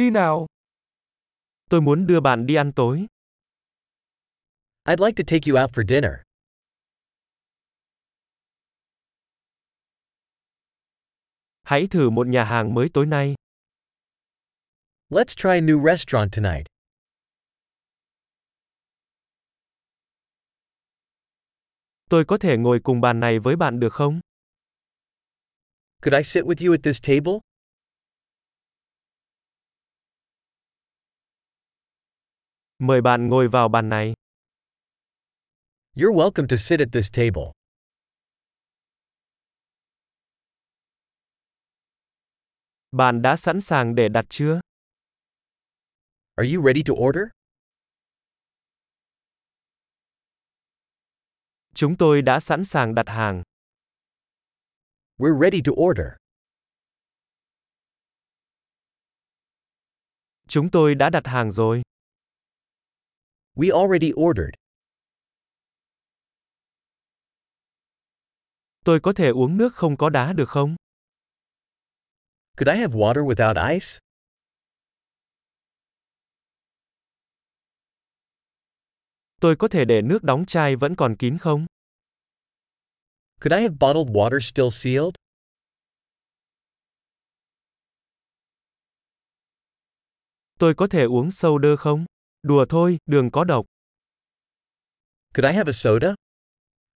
Đi nào. Tôi muốn đưa bạn đi ăn tối. I'd like to take you out for dinner. Hãy thử một nhà hàng mới tối nay. Let's try a new restaurant tonight. Tôi có thể ngồi cùng bàn này với bạn được không? Could I sit with you at this table? Mời bạn ngồi vào bàn này. You're welcome to sit at this table. Bạn đã sẵn sàng để đặt chưa? Are you ready to order? Chúng tôi đã sẵn sàng đặt hàng. We're ready to order. Chúng tôi đã đặt hàng rồi. We already ordered. Tôi có thể uống nước không có đá được không? Could I have water without ice? Tôi có thể để nước đóng chai vẫn còn kín không? Could I have bottled water still sealed? Tôi có thể uống soda không? Đùa thôi, đường có độc. Could I have a soda?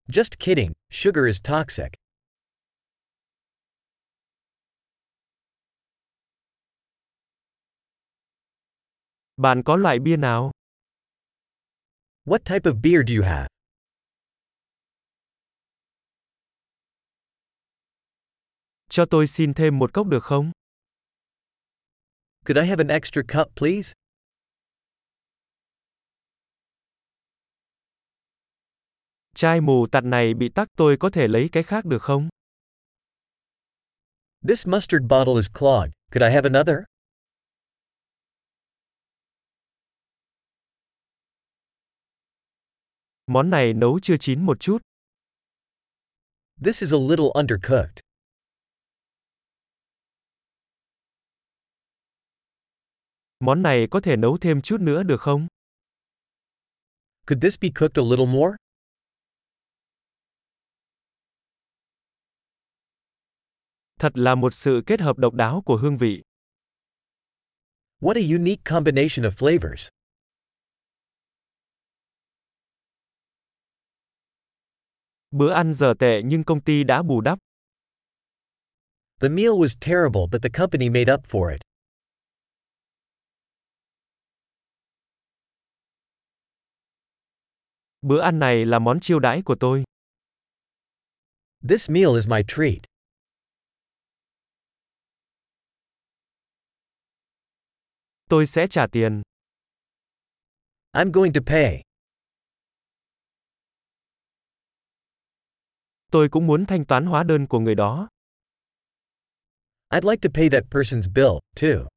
Just kidding, sugar is toxic. Bạn có loại bia nào? What type of beer do you have? Cho tôi xin thêm một cốc được không? Could I have an extra cup, please? Chai mù tạt này bị tắc tôi có thể lấy cái khác được không? This mustard bottle is clogged. Could I have another? Món này nấu chưa chín một chút. This is a little undercooked. Món này có thể nấu thêm chút nữa được không? Could this be cooked a little more? Thật là một sự kết hợp độc đáo của hương vị. What a unique combination of flavors. Bữa ăn giờ tệ nhưng công ty đã bù đắp. The meal was terrible but the company made up for it. Bữa ăn này là món chiêu đãi của tôi. This meal is my treat. Tôi sẽ trả tiền. I'm going to pay. Tôi cũng muốn thanh toán hóa đơn của người đó. I'd like to pay that person's bill, too.